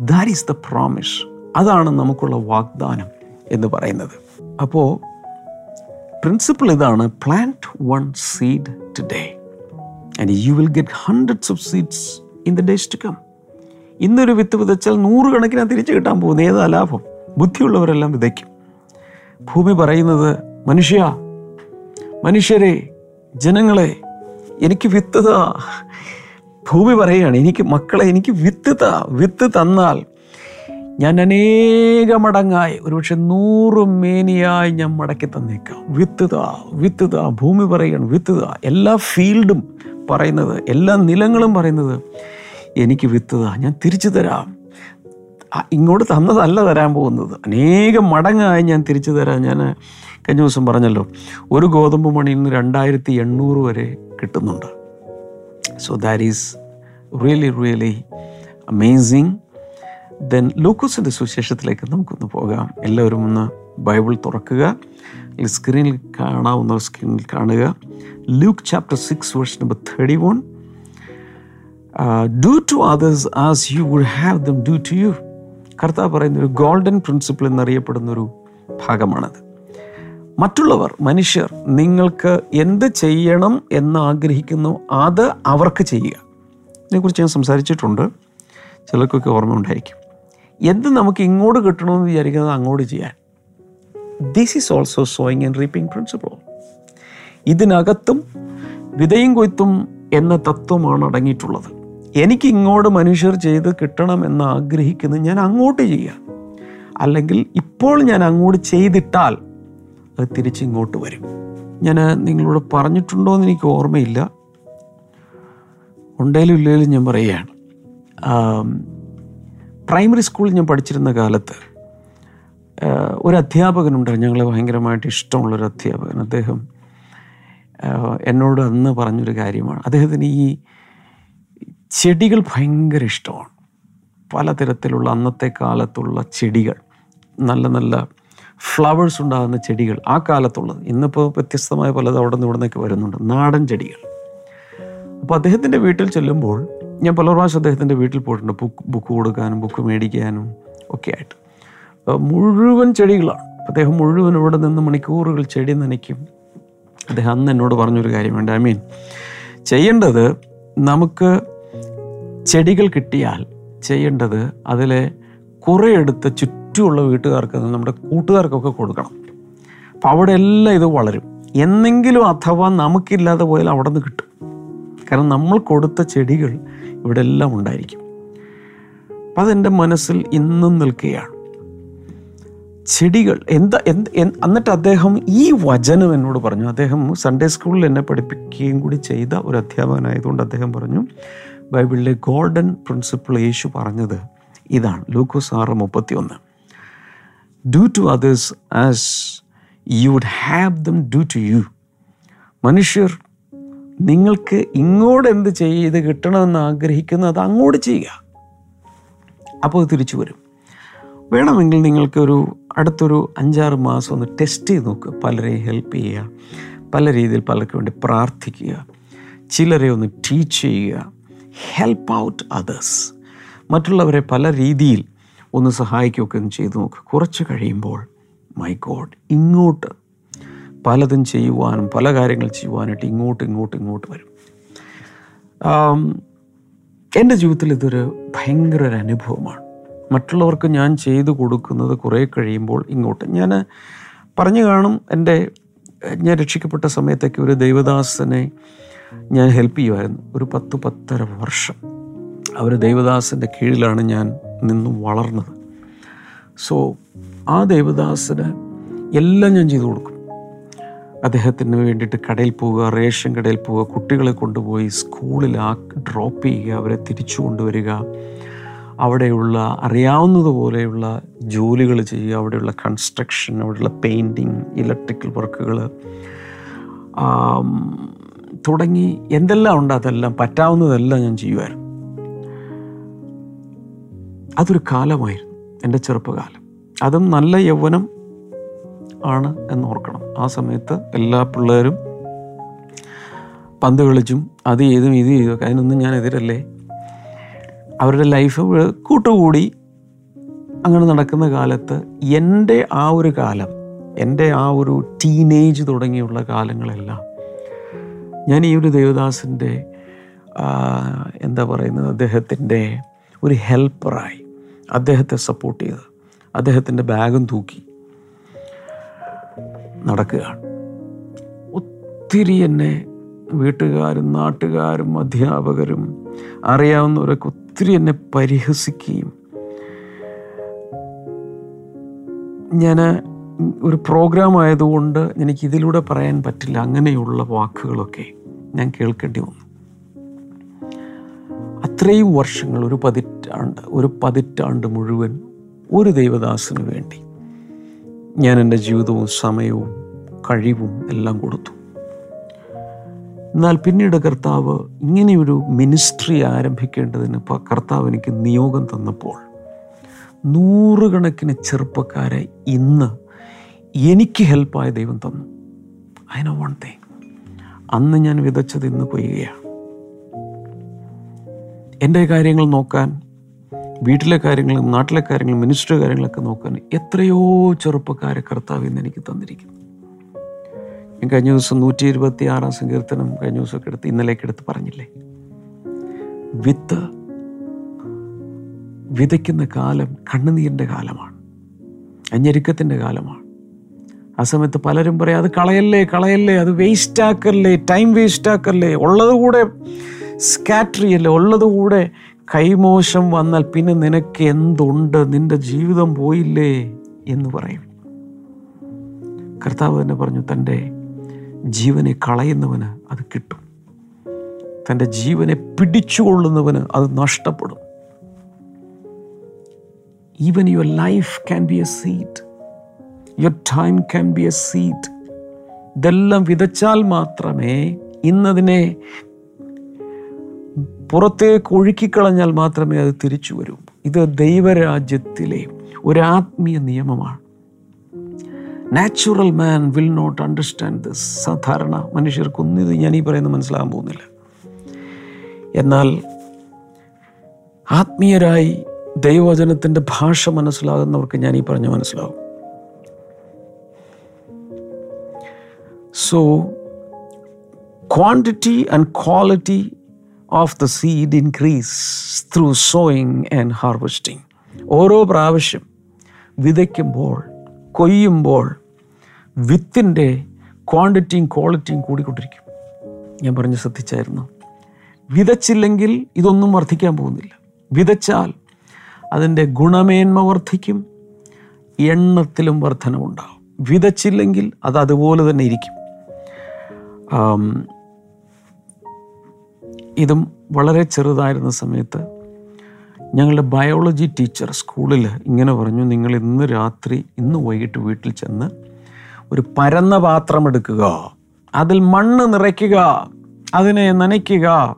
Speaker 2: ദാറ്റ് ഈസ് ദ പ്രോമിസ് അതാണ് നമുക്കുള്ള വാഗ്ദാനം എന്ന് പറയുന്നത്. അപ്പോൾ പ്രിൻസിപ്പിൾ ഇതാണ് plant one seed today and you will get hundreds of seeds in the days to come ഇന്നൊരു വിത്ത് വിതച്ചാൽ നൂറുകണക്കിന് തിരിച്ചു കിട്ടാൻ പോകുന്നത് ഏതാ ലാഭം? ബുദ്ധിയുള്ളവരെല്ലാം വിതയ്ക്കും. ഭൂമി പറയുന്നത് മനുഷ്യ മനുഷ്യരെ ജനങ്ങളെ എനിക്ക് വിത്ത് ഭൂമി പറയുകയാണ് എനിക്ക് മക്കളെ എനിക്ക് വിത്ത് വിത്ത് തന്നാൽ ഞാൻ അനേക മടങ്ങായി ഒരുപക്ഷെ നൂറ് മേനിയായി ഞാൻ മടക്കി തന്നേക്കാം. വിത്ത് താ വിത്ത് താ ഭൂമി പറയുകയാണ് വിത്ത് താ. എല്ലാ ഫീൽഡും പറയുന്നത് എല്ലാ നിലങ്ങളും പറയുന്നത് എനിക്ക് വിത്ത് താ ഞാൻ തിരിച്ചു തരാം. ഇങ്ങോട്ട് തന്നതല്ല തരാൻ പോകുന്നത്. അനേകം മടങ്ങായി ഞാൻ തിരിച്ചു തരാം. ഞാൻ കഴിഞ്ഞ ദിവസം പറഞ്ഞല്ലോ ഒരു ഗോതമ്പ് മണിയിൽ നിന്ന് രണ്ടായിരത്തി എണ്ണൂറ് വരെ കിട്ടുന്നുണ്ട്. So that is really really amazing then ലൂക്കോസിന്റെ സുവിശേഷത്തിലേക്ക് നമുക്കൊന്ന് പോകാം. എല്ലാവരും ഒന്ന് ബൈബിൾ തുറക്കുക. സ്ക്രീനിൽ കാണാവുന്ന സ്ക്രീനിൽ കാണുക. Luke chapter six verse number thirty one do to others as you would have them do to you കർത്താവ് പറയുന്ന ഒരു ഗോൾഡൻ പ്രിൻസിപ്പിൾ എന്നറിയപ്പെടുന്ന ഒരു ഭാഗമാണത്. മറ്റുള്ളവർ മനുഷ്യർ നിങ്ങൾക്ക് എന്ത് ചെയ്യണം എന്ന് ആഗ്രഹിക്കുന്നു അത് അവർക്ക് ചെയ്യുക. ഇതിനെക്കുറിച്ച് ഞാൻ സംസാരിച്ചിട്ടുണ്ട്. ചിലർക്കൊക്കെ ഓർമ്മ ഉണ്ടായിരിക്കും എന്ത് നമുക്ക് ഇങ്ങോട്ട് കിട്ടണമെന്ന് വിചാരിക്കുന്നത് അങ്ങോട്ട് ചെയ്യാൻ. This is also sowing and reaping principle ഇതിനകത്തും വിതയും കൊയ്ത്തും എന്ന തത്വമാണ് അടങ്ങിയിട്ടുള്ളത്. എനിക്ക് ഇങ്ങോട്ട് മനുഷ്യർ ചെയ്ത് കിട്ടണം എന്ന് ആഗ്രഹിക്കുന്നത് ഞാൻ അങ്ങോട്ട് ചെയ്യുക അല്ലെങ്കിൽ ഇപ്പോൾ ഞാൻ അങ്ങോട്ട് ചെയ്തിട്ടാൽ അത് തിരിച്ചിങ്ങോട്ട് വരും. ഞാൻ നിങ്ങളോട് പറഞ്ഞിട്ടുണ്ടോ എന്ന് എനിക്ക് ഓർമ്മയില്ല. ഉണ്ടേലും ഇല്ലേലും ഞാൻ പറയുകയാണ്. പ്രൈമറി സ്കൂളിൽ ഞാൻ പഠിച്ചിരുന്ന കാലത്ത് ഒരു അധ്യാപകനുണ്ട്. ഞങ്ങളെ ഭയങ്കരമായിട്ട് ഇഷ്ടമുള്ളൊരു അധ്യാപകൻ. അദ്ദേഹം എന്നോട് അന്ന് പറഞ്ഞൊരു കാര്യമാണ്. അദ്ദേഹത്തിന് ഈ ചെടികൾ ഭയങ്കര ഇഷ്ടമാണ്. പലതരത്തിലുള്ള അന്നത്തെ കാലത്തുള്ള ചെടികൾ നല്ല നല്ല ഫ്ലവേഴ്സ് ഉണ്ടാകുന്ന ചെടികൾ ആ കാലത്തുള്ളത്. ഇന്നിപ്പോൾ വ്യത്യസ്തമായ പലത് അവിടെ നിന്ന് ഇവിടെ നിന്നൊക്കെ വരുന്നുണ്ട്. നാടൻ ചെടികൾ. അപ്പോൾ അദ്ദേഹത്തിന്റെ വീട്ടിൽ ചെല്ലുമ്പോൾ ഞാൻ പല പ്രാവശ്യം അദ്ദേഹത്തിന്റെ വീട്ടിൽ പോയിട്ടുണ്ട്. ബുക്ക് ബുക്ക് കൊടുക്കാനും ബുക്ക് മേടിക്കാനും ഒക്കെ ആയിട്ട്. അപ്പോൾ മുഴുവൻ ചെടികളാണ്. അദ്ദേഹം മുഴുവൻ ഇവിടെ നിന്ന് മണിക്കൂറുകൾ ചെടി നനയ്ക്കും. അദ്ദേഹം അന്ന് എന്നോട് പറഞ്ഞൊരു കാര്യമുണ്ട് ഐ മീൻ ചെയ്യേണ്ടത് നമുക്ക് ചെടികൾ കിട്ടിയാൽ ചെയ്യേണ്ടത് അതിലെ കുറേ എടുത്ത് ചുറ്റുമുള്ള വീട്ടുകാർക്ക് നമ്മുടെ കൂട്ടുകാർക്കൊക്കെ കൊടുക്കണം. അപ്പം അവിടെ എല്ലാം ഇത് വളരും. എന്നെങ്കിലും അഥവാ നമുക്കില്ലാതെ പോയാൽ അവിടെ നിന്ന് കിട്ടും. കാരണം നമ്മൾ കൊടുത്ത ചെടികൾ ഇവിടെ എല്ലാം ഉണ്ടായിരിക്കും. അപ്പം അതെന്റെ മനസ്സിൽ ഇന്നും നിൽക്കുകയാണ്. ചെടികൾ എന്താ എന്ത് എന്നിട്ട് അദ്ദേഹം ഈ വചനം എന്നോട് പറഞ്ഞു. അദ്ദേഹം സൺഡേ സ്കൂളിൽ എന്നെ പഠിപ്പിക്കുകയും കൂടി ചെയ്ത ഒരു അധ്യാപകനായതുകൊണ്ട് അദ്ദേഹം പറഞ്ഞു ബൈബിളിലെ ഗോൾഡൻ പ്രിൻസിപ്പിൾ യേശു പറഞ്ഞത് ഇതാണ്. ലൂക്കോസ് ആറ് മുപ്പത്തി ഒന്ന് do to others as you would have them do to you മനുഷ്യർ നിങ്ങൾക്ക് ഇങ്ങോട്ട് എന്ത് ചെയ്ത് കിട്ടണമെന്ന് ആഗ്രഹിക്കുന്നു അത് അങ്ങോട്ട് ചെയ്യുക. അപ്പോൾ തിരിച്ചു വരും. വേണമെങ്കിൽ നിങ്ങൾക്കൊരു അടുത്തൊരു അഞ്ചാറ് മാസം ഒന്ന് ടെസ്റ്റ് ചെയ്ത് നോക്കുക. പലരെ ഹെൽപ്പ് ചെയ്യുക. പല രീതിയിൽ പലർക്ക് വേണ്ടി പ്രാർത്ഥിക്കുക. ചിലരെ ഒന്ന് ടീച്ച് ചെയ്യുക. ഹെൽപ്പ് ഔട്ട് അതേഴ്സ് മറ്റുള്ളവരെ പല രീതിയിൽ ഒന്ന് സഹായിക്കുകയൊക്കെ ഒന്ന് ചെയ്തു നോക്കുക. കുറച്ച് കഴിയുമ്പോൾ മൈ ഗോഡ് ഇങ്ങോട്ട് പലതും ചെയ്യുവാനും പല കാര്യങ്ങൾ ചെയ്യുവാനായിട്ട് ഇങ്ങോട്ട് ഇങ്ങോട്ട് ഇങ്ങോട്ട് വരും. എന്റെ ജീവിതത്തിൽ ഇതൊരു ഭയങ്കര ഒരു അനുഭവമാണ്. മറ്റുള്ളവർക്ക് ഞാൻ ചെയ്തു കൊടുക്കുന്നത് കുറേ കഴിയുമ്പോൾ ഇങ്ങോട്ട്. ഞാൻ പറഞ്ഞു കാണും എന്റെ ഞാൻ രക്ഷിക്കപ്പെട്ട സമയത്തൊക്കെ ഒരു ദൈവദാസനെ ഞാൻ ഹെൽപ്പ് ചെയ്യുമായിരുന്നു. ഒരു പത്ത് പത്തര വർഷം അവർ ദൈവദാസന്റെ കീഴിലാണ് ഞാൻ നിന്നും വളർന്നത്. സോ ആ ദൈവദാസന് എല്ലാം ഞാൻ ചെയ്തു കൊടുക്കും. അദ്ദേഹത്തിന് വേണ്ടിയിട്ട് കടയിൽ പോവുക റേഷൻ കടയിൽ പോവുക കുട്ടികളെ കൊണ്ടുപോയി സ്കൂളിൽ ആ ഡ്രോപ്പ് ചെയ്യുക അവരെ തിരിച്ചു കൊണ്ടുവരിക. അവിടെയുള്ള അറിയാവുന്നതുപോലെയുള്ള ജോലികൾ ചെയ്യുക അവിടെയുള്ള കൺസ്ട്രക്ഷൻ അവിടെയുള്ള പെയിന്റിങ് ഇലക്ട്രിക്കൽ വർക്കുകൾ തുടങ്ങി എന്തെല്ലാം ഉണ്ട് അതെല്ലാം പറ്റാവുന്നതെല്ലാം ഞാൻ ചെയ്യുമായിരുന്നു. അതൊരു കാലമായിരുന്നു എന്റെ ചെറുപ്പകാലം. അതും നല്ല യൗവനം ആണ് എന്ന് ഓർക്കണം ആ സമയത്ത് എല്ലാ പിള്ളേരും പന്ത് കളിച്ചും അത് ചെയ്തും ഇത് ചെയ്തും അതിനൊന്നും ഞാൻ എതിരല്ലേ? അവരുടെ ലൈഫ് കൂട്ടുകൂടി അങ്ങനെ നടക്കുന്ന കാലത്ത് എന്റെ ആ ഒരു കാലം എന്റെ ആ ഒരു ടീനേജ് തുടങ്ങിയുള്ള കാലങ്ങളെല്ലാം ഞാൻ ഈ ഒരു ദേവദാസിന്റെ എന്താ പറയുന്നത് അദ്ദേഹത്തിന്റെ ഒരു ഹെൽപ്പറായി അദ്ദേഹത്തെ സപ്പോർട്ട് ചെയ്ത് അദ്ദേഹത്തിന്റെ ബാഗും തൂക്കി. നടക്കുകയാണ്. ഒത്തിരി എന്നെ വീട്ടുകാരും നാട്ടുകാരും അധ്യാപകരും അറിയാവുന്നവരൊക്കെ ഒത്തിരി എന്നെ പരിഹസിക്കുകയും ഞാൻ ഒരു പ്രോഗ്രാം ആയതുകൊണ്ട് എനിക്കിതിലൂടെ പറയാൻ പറ്റില്ല. അങ്ങനെയുള്ള വാക്കുകളൊക്കെ ഞാൻ കേൾക്കേണ്ടി വന്നു. അത്രയും വർഷങ്ങൾ ഒരു പതിറ്റാണ്ട് ഒരു പതിറ്റാണ്ട് മുഴുവൻ ഒരു ദൈവദാസന് വേണ്ടി ഞാൻ എന്റെ ജീവിതവും സമയവും കഴിവും എല്ലാം കൊടുത്തു. എന്നാൽ പിന്നീട് കർത്താവ് ഇങ്ങനെയൊരു മിനിസ്ട്രി ആരംഭിക്കേണ്ടതിന് കർത്താവ് എനിക്ക് നിയോഗം തന്നപ്പോൾ നൂറുകണക്കിന് ചെറുപ്പക്കാരെ ഇന്ന് എനിക്ക് ഹെൽപ്പായ ദൈവം തന്നു. ഐ നോ വൺ തിങ് അന്ന് ഞാൻ വിതച്ചത് ഇന്ന് കൊയ്യുകയാണ് എന്റെ കാര്യങ്ങൾ നോക്കാൻ വീട്ടിലെ കാര്യങ്ങളും നാട്ടിലെ കാര്യങ്ങളും മിനിസ്റ്റർ കാര്യങ്ങളൊക്കെ നോക്കാൻ എത്രയോ ചെറുപ്പക്കാരെ കർത്താവ് ഇന്ന് എനിക്ക് തന്നിരിക്കുന്നു. ഞാൻ കഴിഞ്ഞ ദിവസം നൂറ്റി ഇരുപത്തി ആറാം സങ്കീർത്തനം കഴിഞ്ഞ ദിവസമൊക്കെ എടുത്ത് ഇന്നലേക്ക് എടുത്ത് പറഞ്ഞില്ലേ? വിത്ത് വിതയ്ക്കുന്ന കാലം കണ്ണുനീരിന്റെ കാലമാണ്. അഞ്ഞരുക്കത്തിന്റെ കാലമാണ്. ആ സമയത്ത് പലരും പറയും അത് കളയല്ലേ കളയല്ലേ അത് വേസ്റ്റ് ആക്കല്ലേ ടൈം വേസ്റ്റ് ആക്കല്ലേ ഉള്ളത് കൂടെ സ്കാറ്റർ ചെയ്യല്ലേ ഉള്ളത് കൂടെ കൈമോശം വന്നാൽ പിന്നെ നിനക്ക് എന്തുണ്ട്? നിന്റെ ജീവിതം പോയില്ലേ എന്ന് പറയും. കർത്താവ് തന്നെ പറഞ്ഞു തന്റെ ജീവനെ കളയുന്നവന് അത് കിട്ടും. തന്റെ ജീവനെ പിടിച്ചുകൊള്ളുന്നവന് അത് നഷ്ടപ്പെടും. Even your life can be a seed your time can be a seed ഇതെല്ലാം വിതച്ചാൽ മാത്രമേ ഇന്നതിനെ പുറത്തേക്ക് ഒഴുക്കിക്കളഞ്ഞാൽ മാത്രമേ അത് തിരിച്ചു വരൂ. ഇത് ദൈവരാജ്യത്തിലെ ഒരു ആത്മീയ നിയമമാണ്. Natural man will not understand this സാധാരണ മനുഷ്യർക്കൊന്നും ഇത് ഞാൻ ഈ പറയുന്നത് മനസ്സിലാകാൻ പോകുന്നില്ല. എന്നാൽ ആത്മീയരായി ദൈവവചനത്തിന്റെ ഭാഷ മനസ്സിലാകുന്നവർക്ക് ഞാൻ ഈ പറഞ്ഞ് മനസ്സിലാവും. So quantity and quality of the seed increase through sowing and harvesting ഓരോ പ്രാവശ്യം വിതയ്ക്കുമ്പോൾ കൊയ്യുമ്പോൾ വിത്തിന്റെ ക്വാണ്ടിറ്റിയും ക്വാളിറ്റിയും കൂടിക്കൊണ്ടിരിക്കും. ഞാൻ പറഞ്ഞ് ശ്രദ്ധിച്ചായിരുന്നു. വിതച്ചില്ലെങ്കിൽ ഇതൊന്നും വർദ്ധിക്കാൻ പോകുന്നില്ല. വിതച്ചാൽ അതിന്റെ ഗുണമേന്മ വർദ്ധിക്കും എണ്ണത്തിലും വർധനമുണ്ടാകും വിതച്ചില്ലെങ്കിൽ അത് അതുപോലെ തന്നെ ഇരിക്കും. ഇതും വളരെ ചെറുതായിരുന്ന സമയത്ത് ഞങ്ങളുടെ ബയോളജി ടീച്ചർ സ്കൂളിൽ ഇങ്ങനെ പറഞ്ഞു നിങ്ങൾ ഇന്ന് രാത്രി ഇന്ന് വൈകിട്ട് വീട്ടിൽ ചെന്ന് ഒരു പരന്ന പാത്രം എടുക്കുക. അതിൽ മണ്ണ് നിറയ്ക്കുക. അതിനെ നനയ്ക്കുക.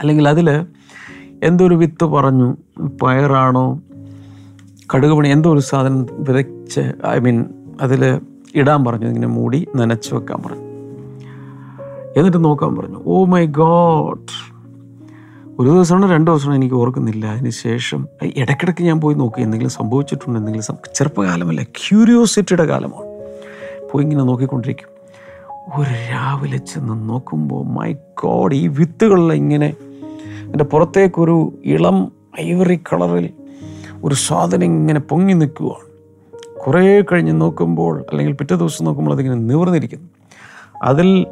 Speaker 2: അല്ലെങ്കിൽ അതിൽ എന്തൊരു വിത്ത് പറഞ്ഞു? പയറാണോ? കടുക് പണി എന്തോ ഒരു സാധനം വിതച്ച് ഐ മീൻ അതിൽ ഇടാൻ പറഞ്ഞു. ഇങ്ങനെ മൂടി നനച്ച് വെക്കാൻ പറഞ്ഞു. എന്നിട്ട് നോക്കാൻ പറഞ്ഞു. ഓ മൈ ഗോഡ് ഒരു ദിവസമാണോ രണ്ട് ദിവസമാണോ എനിക്ക് ഓർക്കുന്നില്ല. അതിന് ശേഷം ഇടയ്ക്കിടയ്ക്ക് ഞാൻ പോയി നോക്കി എന്തെങ്കിലും സംഭവിച്ചിട്ടുണ്ടോ? എന്തെങ്കിലും ചെറുപ്പകാലമല്ല ക്യൂരിയോസിറ്റിയുടെ കാലമാണ്. പോയി ഇങ്ങനെ നോക്കിക്കൊണ്ടിരിക്കും. ഒരു രാവിലെ ചെന്ന് നോക്കുമ്പോൾ മൈ ഗോഡ് ഈ വിത്തുകളിൽ ഇങ്ങനെ എന്റെ പുറത്തേക്കൊരു ഇളം ഐവറി കളറിൽ ഒരു സാധനം ഇങ്ങനെ പൊങ്ങി നിൽക്കുകയാണ് കുറേ കഴിഞ്ഞ് നോക്കുമ്പോൾ അല്ലെങ്കിൽ പിറ്റേ ദിവസം നോക്കുമ്പോൾ അതിങ്ങനെ നിവർന്നിരിക്കുന്നു. അതിൽ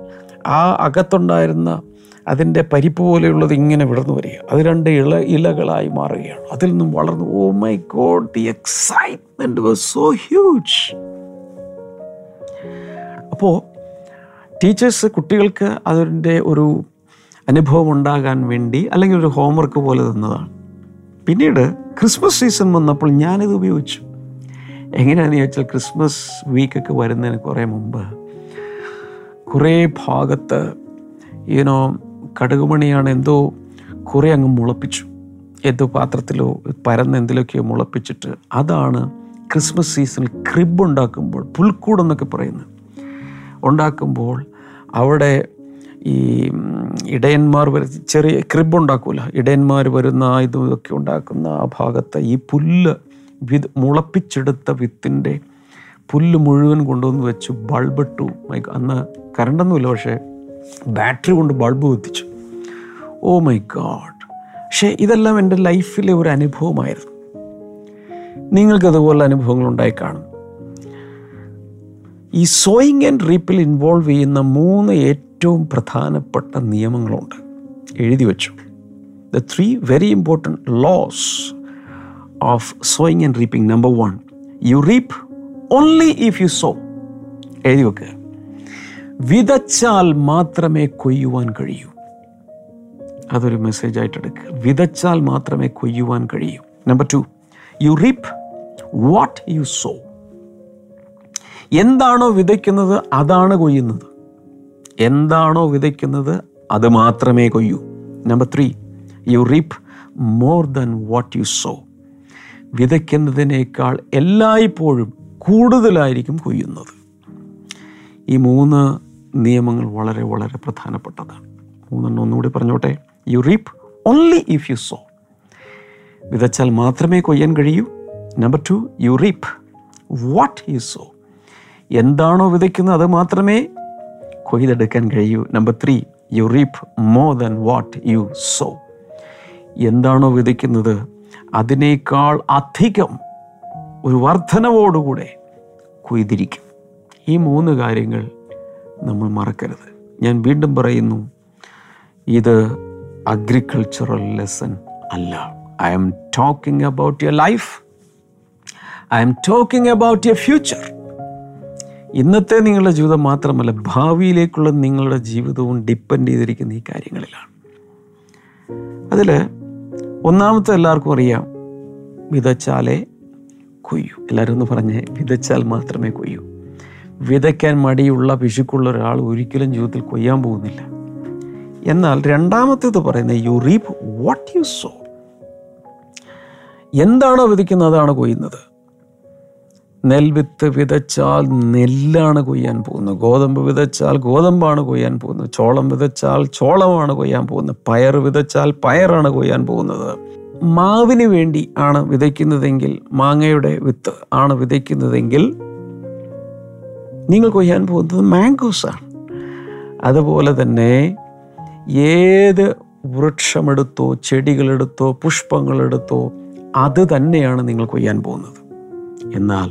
Speaker 2: ആ അകത്തുണ്ടായിരുന്ന അതിന്റെ പരിപ്പ് പോലെയുള്ളത് ഇങ്ങനെ വിടർന്നു വരിക. അത് രണ്ട് ഇള ഇലകളായി മാറുകയാണ്. അതിൽ നിന്നും വളർന്നു. ഓ my God the excitement was so huge അപ്പോൾ ടീച്ചേഴ്സ് കുട്ടികൾക്ക് അതിന്റെ ഒരു അനുഭവം ഉണ്ടാകാൻ വേണ്ടി അല്ലെങ്കിൽ ഒരു ഹോംവർക്ക് പോലെ തന്നതാണ്. പിന്നീട് ക്രിസ്മസ് സീസൺ വന്നപ്പോൾ ഞാനിത് ഉപയോഗിച്ചു. എങ്ങനെയാണെന്ന് ചോദിച്ചാൽ ക്രിസ്മസ് വീക്കൊക്കെ വരുന്നതിന് കുറേ മുമ്പ് കുറേ ഭാഗത്ത് ഈനോ കടുകുമണിയാണ് എന്തോ കുറേ അങ്ങ് മുളപ്പിച്ചു. എന്തോ പാത്രത്തിലോ പരന്ന എന്തിലൊക്കെയോ മുളപ്പിച്ചിട്ട് അതാണ് ക്രിസ്മസ് സീസണിൽ ക്രിബ് ഉണ്ടാക്കുമ്പോൾ പുൽക്കൂടെന്നൊക്കെ പറയുന്നത്. ഉണ്ടാക്കുമ്പോൾ അവിടെ ഈ ഇടയന്മാർ വര ചെറിയ ക്രിബ് ഉണ്ടാക്കൂല ഇടയന്മാർ വരുന്ന ഇതും ഇതൊക്കെ ഉണ്ടാക്കുന്ന ആ ഭാഗത്ത് ഈ പുല്ല് വിത് മുളപ്പിച്ചെടുത്ത വിത്തിന്റെ പുല്ല് മുഴുവൻ കൊണ്ടുവന്ന് വെച്ച് ബൾബിട്ടു മൈ അന്ന് കറണ്ടൊന്നുമില്ല പക്ഷേ ബാറ്ററി കൊണ്ട് ബൾബ് കത്തിച്ചു. ഓ മൈ ഗാഡ് പക്ഷേ ഇതെല്ലാം എന്റെ ലൈഫിലെ ഒരു അനുഭവമായിരുന്നു. നിങ്ങൾക്ക് അനുഭവങ്ങൾ ഉണ്ടായി കാണും. ഈ സോയിങ് ആൻഡ് റീപ്പിൽ ഇൻവോൾവ് ചെയ്യുന്ന മൂന്ന് ഏറ്റവും പ്രധാനപ്പെട്ട നിയമങ്ങളുണ്ട്. എഴുതി വെച്ചു. The three very important laws of sowing and reaping number one you reap only if you sow എഴുതി വെക്കുക വിതച്ചാൽ മാത്രമേ കൊയ്യുവാൻ കഴിയൂ. അതൊരു മെസ്സേജ് ആയിട്ട് എടുക്കുക വിതച്ചാൽ മാത്രമേ കൊയ്യുവാൻ കഴിയൂ. Number two you reap what you sow എന്താണോ വിതയ്ക്കുന്നത് അതാണ് കൊയ്യുന്നത്. എന്താണോ വിതയ്ക്കുന്നത് അത് മാത്രമേ കൊയ്യൂ. Number three you reap more than what you sow വിതയ്ക്കുന്നതിനേക്കാൾ എല്ലായ്പ്പോഴും കൂടുതലായിരിക്കും കൊയ്യുന്നത്. ഈ മൂന്ന് നിയമങ്ങൾ വളരെ വളരെ പ്രധാനപ്പെട്ടതാണ്. മൂന്നെണ്ണം ഒന്നുകൂടി പറഞ്ഞോട്ടെ. You reap only if you sow വിതച്ചാൽ മാത്രമേ കൊയ്യാൻ കഴിയൂ. Number two you reap what you sow എന്താണോ വിതയ്ക്കുന്നത് അത് മാത്രമേ കൊയ്തെടുക്കാൻ കഴിയൂ. Number three you reap more than what you sow എന്താണോ വിതയ്ക്കുന്നത് അതിനേക്കാൾ അധികം ഒരു വർധനവോടുകൂടെ കൊയ്തിരിക്കും. ഈ മൂന്ന് കാര്യങ്ങൾ നമ്മൾ മറക്കരുത്. ഞാൻ വീണ്ടും പറയുന്നു ഇത് അഗ്രികൾച്ചറൽ ലെസൺ അല്ല. I am talking about your life I am talking about your future ഇന്നത്തെ നിങ്ങളുടെ ജീവിതം മാത്രമല്ല ഭാവിയിലേക്കുള്ള നിങ്ങളുടെ ജീവിതവും ഡിപ്പെൻഡ് ചെയ്തിരിക്കുന്ന ഈ കാര്യങ്ങളിലാണ്. അതിൽ ഒന്നാമത്തെ എല്ലാവർക്കും അറിയാം വിതച്ചാലേ കൊയ്യൂ. എല്ലാവരും ഒന്ന് പറഞ്ഞേ വിതച്ചാൽ മാത്രമേ കൊയ്യൂ. വിതയ്ക്കാൻ മടിയുള്ള പിശുക്കുള്ള ഒരാൾ ഒരിക്കലും ജീവിതത്തിൽ കൊയ്യാൻ പോകുന്നില്ല. എന്നാൽ രണ്ടാമത്തേത് പറയുന്നത് you reap what you sow എന്താണോ വിതയ്ക്കുന്നത് അതാണ് കൊയ്യുന്നത്. നെൽവിത്ത് വിതച്ചാൽ നെല്ലാണ് കൊയ്യാൻ പോകുന്നത്. ഗോതമ്പ് വിതച്ചാൽ ഗോതമ്പാണ് കൊയ്യാൻ പോകുന്നത്. ചോളം വിതച്ചാൽ ചോളമാണ് കൊയ്യാൻ പോകുന്നത്. പയർ വിതച്ചാൽ പയറാണ് കൊയ്യാൻ പോകുന്നത്. മാവിന് വേണ്ടി ആണ് വിതയ്ക്കുന്നതെങ്കിൽ മാങ്ങയുടെ വിത്ത് ആണ് വിതയ്ക്കുന്നതെങ്കിൽ നിങ്ങൾ കൊയ്യാൻ പോകുന്നത് മാംഗോസ് ആണ്. അതുപോലെ തന്നെ ഏത് വൃക്ഷമെടുത്തോ ചെടികളെടുത്തോ പുഷ്പങ്ങളെടുത്തോ അത് തന്നെയാണ് നിങ്ങൾ കൊയ്യാൻ പോകുന്നത്. എന്നാൽ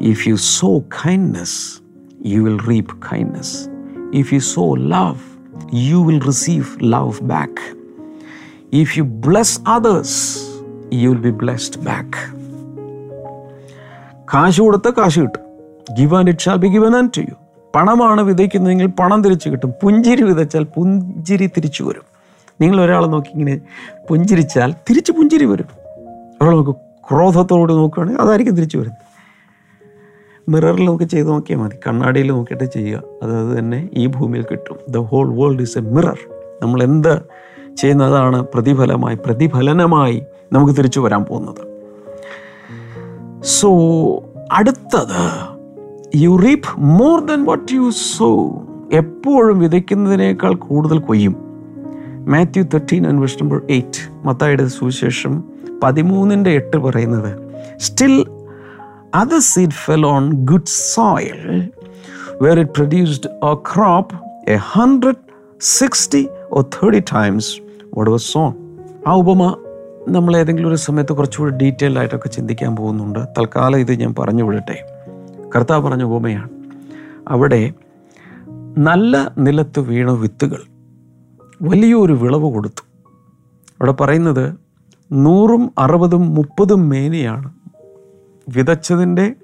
Speaker 2: if you sow kindness you will reap kindness if you sow love you will receive love back if you bless others you will be blessed back കാശ് കൊടുത്ത കാശ് കിട്ടും. Give and it shall be given and to you പണമാണ് വിതയ്ക്കുന്നതെങ്കിൽ പണം തിരിച്ചു കിട്ടും. പുഞ്ചിരി വിതച്ചാൽ പുഞ്ചിരി തിരിച്ചു വരും. നിങ്ങൾ ഒരാളെ നോക്കി ഇങ്ങനെ പുഞ്ചിരിച്ചാൽ തിരിച്ച് പുഞ്ചിരി വരും. ഒരാൾ നോക്ക് ക്രോധത്തോട് നോക്കുകയാണെങ്കിൽ അതായിരിക്കും തിരിച്ചു വരുന്നത്. മിററിൽ നോക്കി ചെയ്ത് നോക്കിയാൽ മതി. കണ്ണാടിയിൽ നോക്കിയിട്ട് ചെയ്യുക. അതായത് അത് തന്നെ ഈ ഭൂമിയിൽ കിട്ടും. The whole world is a mirror നമ്മൾ എന്ത് ചെയ്യുന്നതാണ് പ്രതിഫലമായി പ്രതിഫലനമായി നമുക്ക് തിരിച്ചു വരാൻ പോകുന്നത്. സോ അടുത്തത് you reap more than what you sow എപ്പോഴും വിതയ്ക്കുന്നതിനേക്കാൾ കൂടുതൽ കൊയ്യും. Matthew thirteen and number eight മത്തായുടെ സുവിശേഷം പതിമൂന്നിന്റെ എട്ട് പറയുന്നത് still other seed fell on good soil where it produced a crop a hundred sixty or thirty times what was sown ആ ഉപമ നമ്മൾ ഏതെങ്കിലും ഒരു സമയത്ത് കുറച്ചുകൂടി ഡീറ്റെയിൽ ആയിട്ടൊക്കെ ചിന്തിക്കാൻ പോകുന്നുണ്ട്. തൽക്കാലം ഇത് ഞാൻ പറഞ്ഞു വിടട്ടെ. കർത്താവ് പറഞ്ഞ ഉപമയാണ്. അവിടെ നല്ല നിലത്ത് വീണ വിത്തുകൾ വലിയൊരു വിളവ് കൊടുത്തു. അവിടെ പറയുന്നത് നൂറും അറുപതും മുപ്പതും മേനിയാണ് വിതച്ചതിന്റെ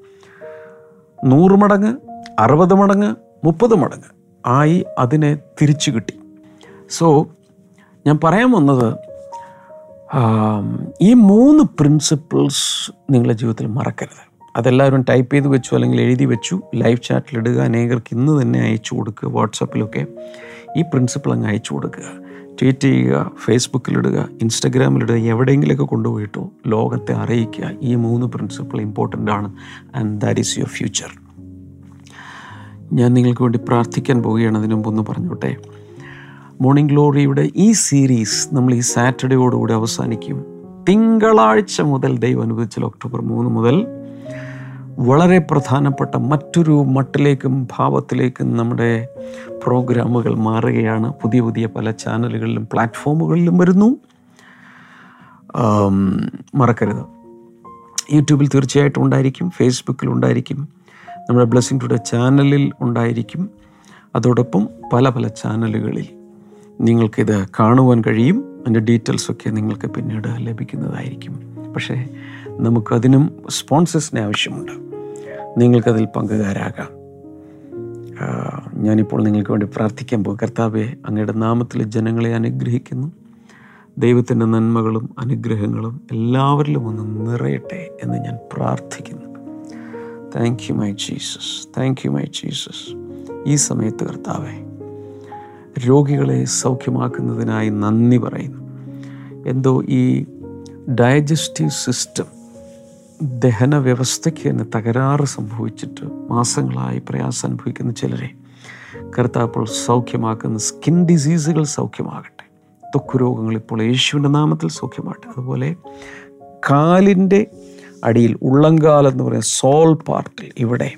Speaker 2: നൂറ് മടങ്ങ് അറുപത് മടങ്ങ് മുപ്പത് മടങ്ങ് ആയി അതിനെ തിരിച്ചു കിട്ടി. സോ ഞാൻ പറയാൻ വന്നത് ഈ മൂന്ന് പ്രിൻസിപ്പിൾസ് നിങ്ങളുടെ ജീവിതത്തിൽ മറക്കരുത്. അതെല്ലാവരും ടൈപ്പ് ചെയ്ത് വെച്ചു അല്ലെങ്കിൽ എഴുതി വെച്ചു ലൈവ് ചാറ്റിലിടുക അനേകർക്ക് ഇന്ന് തന്നെ അയച്ചു കൊടുക്കുക വാട്സപ്പിലൊക്കെ ഈ പ്രിൻസിപ്പിൾ അങ്ങ് അയച്ചു കൊടുക്കുക. ട്വീറ്റ് ചെയ്യുക ഫേസ്ബുക്കിലിടുക ഇൻസ്റ്റഗ്രാമിലിടുക എവിടെയെങ്കിലുമൊക്കെ കൊണ്ടുപോയിട്ടു ലോകത്തെ അറിയിക്കുക. ഈ മൂന്ന് പ്രിൻസിപ്പിൾ ഇമ്പോർട്ടന്റ് ആണ് and that is your future ഞാൻ നിങ്ങൾക്ക് വേണ്ടി പ്രാർത്ഥിക്കാൻ പോവുകയാണ്. അതിനു മുമ്പ് ഒന്ന് പറഞ്ഞോട്ടെ? മോർണിംഗ് ഗ്ലോറിയുടെ ഈ സീരീസ് നമ്മൾ ഈ സാറ്റർഡേയോടുകൂടി അവസാനിക്കും. തിങ്കളാഴ്ച മുതൽ ദൈവം അനുവദിച്ചാൽ ഒക്ടോബർ മൂന്ന് മുതൽ വളരെ പ്രധാനപ്പെട്ട മറ്റൊരു മട്ടിലേക്കും ഭാവത്തിലേക്കും നമ്മുടെ പ്രോഗ്രാമുകൾ മാറുകയാണ്. പുതിയ പുതിയ പല ചാനലുകളിലും പ്ലാറ്റ്ഫോമുകളിലും വരുന്നു. മറക്കരുത്. യൂട്യൂബിൽ തീർച്ചയായിട്ടും ഉണ്ടായിരിക്കും ഫേസ്ബുക്കിൽ ഉണ്ടായിരിക്കും നമ്മുടെ ബ്ലെസ്സിങ് ടുഡേ ചാനലിൽ ഉണ്ടായിരിക്കും. അതോടൊപ്പം പല പല ചാനലുകളിൽ നിങ്ങൾക്കിത് കാണുവാൻ കഴിയും. അതിന്റെ ഡീറ്റെയിൽസൊക്കെ നിങ്ങൾക്ക് പിന്നീട് ലഭിക്കുന്നതായിരിക്കും. പക്ഷേ നമുക്കതിനും സ്പോൺസേഴ്സിന് ആവശ്യമുണ്ട്. നിങ്ങൾക്കതിൽ പങ്കുകാരാകാം. ഞാനിപ്പോൾ നിങ്ങൾക്ക് വേണ്ടി പ്രാർത്ഥിക്കാൻ പോകും കർത്താവെ അങ്ങയുടെ നാമത്തിൽ ജനങ്ങളെ അനുഗ്രഹിക്കുന്നു. ദൈവത്തിന്റെ നന്മകളും അനുഗ്രഹങ്ങളും എല്ലാവരിലും ഒന്ന് നിറയട്ടെ എന്ന് ഞാൻ പ്രാർത്ഥിക്കുന്നു. Thank you my Jesus thank you my Jesus ഈ സമയത്ത് കർത്താവെ രോഗികളെ സൗഖ്യമാക്കുന്നതിനായി നന്ദി പറയുന്നു. എന്തോ ഈ ഡയജസ്റ്റീവ് സിസ്റ്റം ദഹന വ്യവസ്ഥയ്ക്ക് തന്നെ തകരാറ് സംഭവിച്ചിട്ട് മാസങ്ങളായി പ്രയാസം അനുഭവിക്കുന്ന ചിലരെ കർത്താപ്പോൾ സൗഖ്യമാക്കുന്ന സ്കിൻ ഡിസീസുകൾ സൗഖ്യമാകട്ടെ. തൊക്കു രോഗങ്ങൾ ഇപ്പോൾ യേശുവിന്റെ നാമത്തിൽ സൗഖ്യമാകട്ടെ. അതുപോലെ കാലിന്റെ അടിയിൽ ഉള്ളങ്കാലെന്ന് പറയുന്ന സോൾ പാർട്ടിൽ ഇവിടെ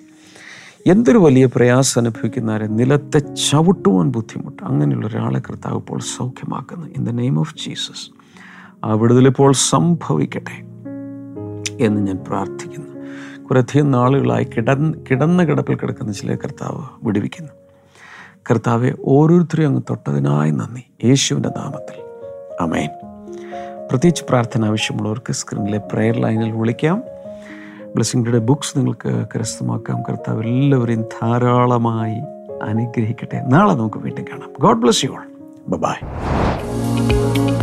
Speaker 2: എന്തൊരു വലിയ പ്രയാസം അനുഭവിക്കുന്നവരെ നിലത്തെ ചവിട്ടുവാൻ ബുദ്ധിമുട്ട്. അങ്ങനെയുള്ള ഒരാളെ കർത്താവ് ഇപ്പോൾ സൗഖ്യമാക്കുന്നു. In the name of Jesus ആ വിടുതൽ ഇപ്പോൾ സംഭവിക്കട്ടെ എന്ന് ഞാൻ പ്രാർത്ഥിക്കുന്നു. കുറേയധികം നാളുകളായി കിടന്ന് കിടന്ന കിടപ്പിൽ കിടക്കുന്ന ചില കർത്താവ് വിടുവിക്കുന്നു. കർത്താവെ ഓരോരുത്തരെയും അങ്ങ് തൊട്ടതിനായി നന്ദി. യേശുവിന്റെ നാമത്തിൽ. അമേൻ പ്രത്യേകിച്ച് പ്രാർത്ഥന ആവശ്യമുള്ളവർക്ക് സ്ക്രീനിലെ പ്രെയർ ലൈനിൽ വിളിക്കാം. ബ്ലെസ്സിങ്ങളുടെ ബുക്സ് നിങ്ങൾക്ക് കരസ്ഥമാക്കാം. കർത്താവ് എല്ലാവരെയും ധാരാളമായി അനുഗ്രഹിക്കട്ടെ. നാളെ നമുക്ക് വീട്ടിൽ കാണാം. God bless you all bye.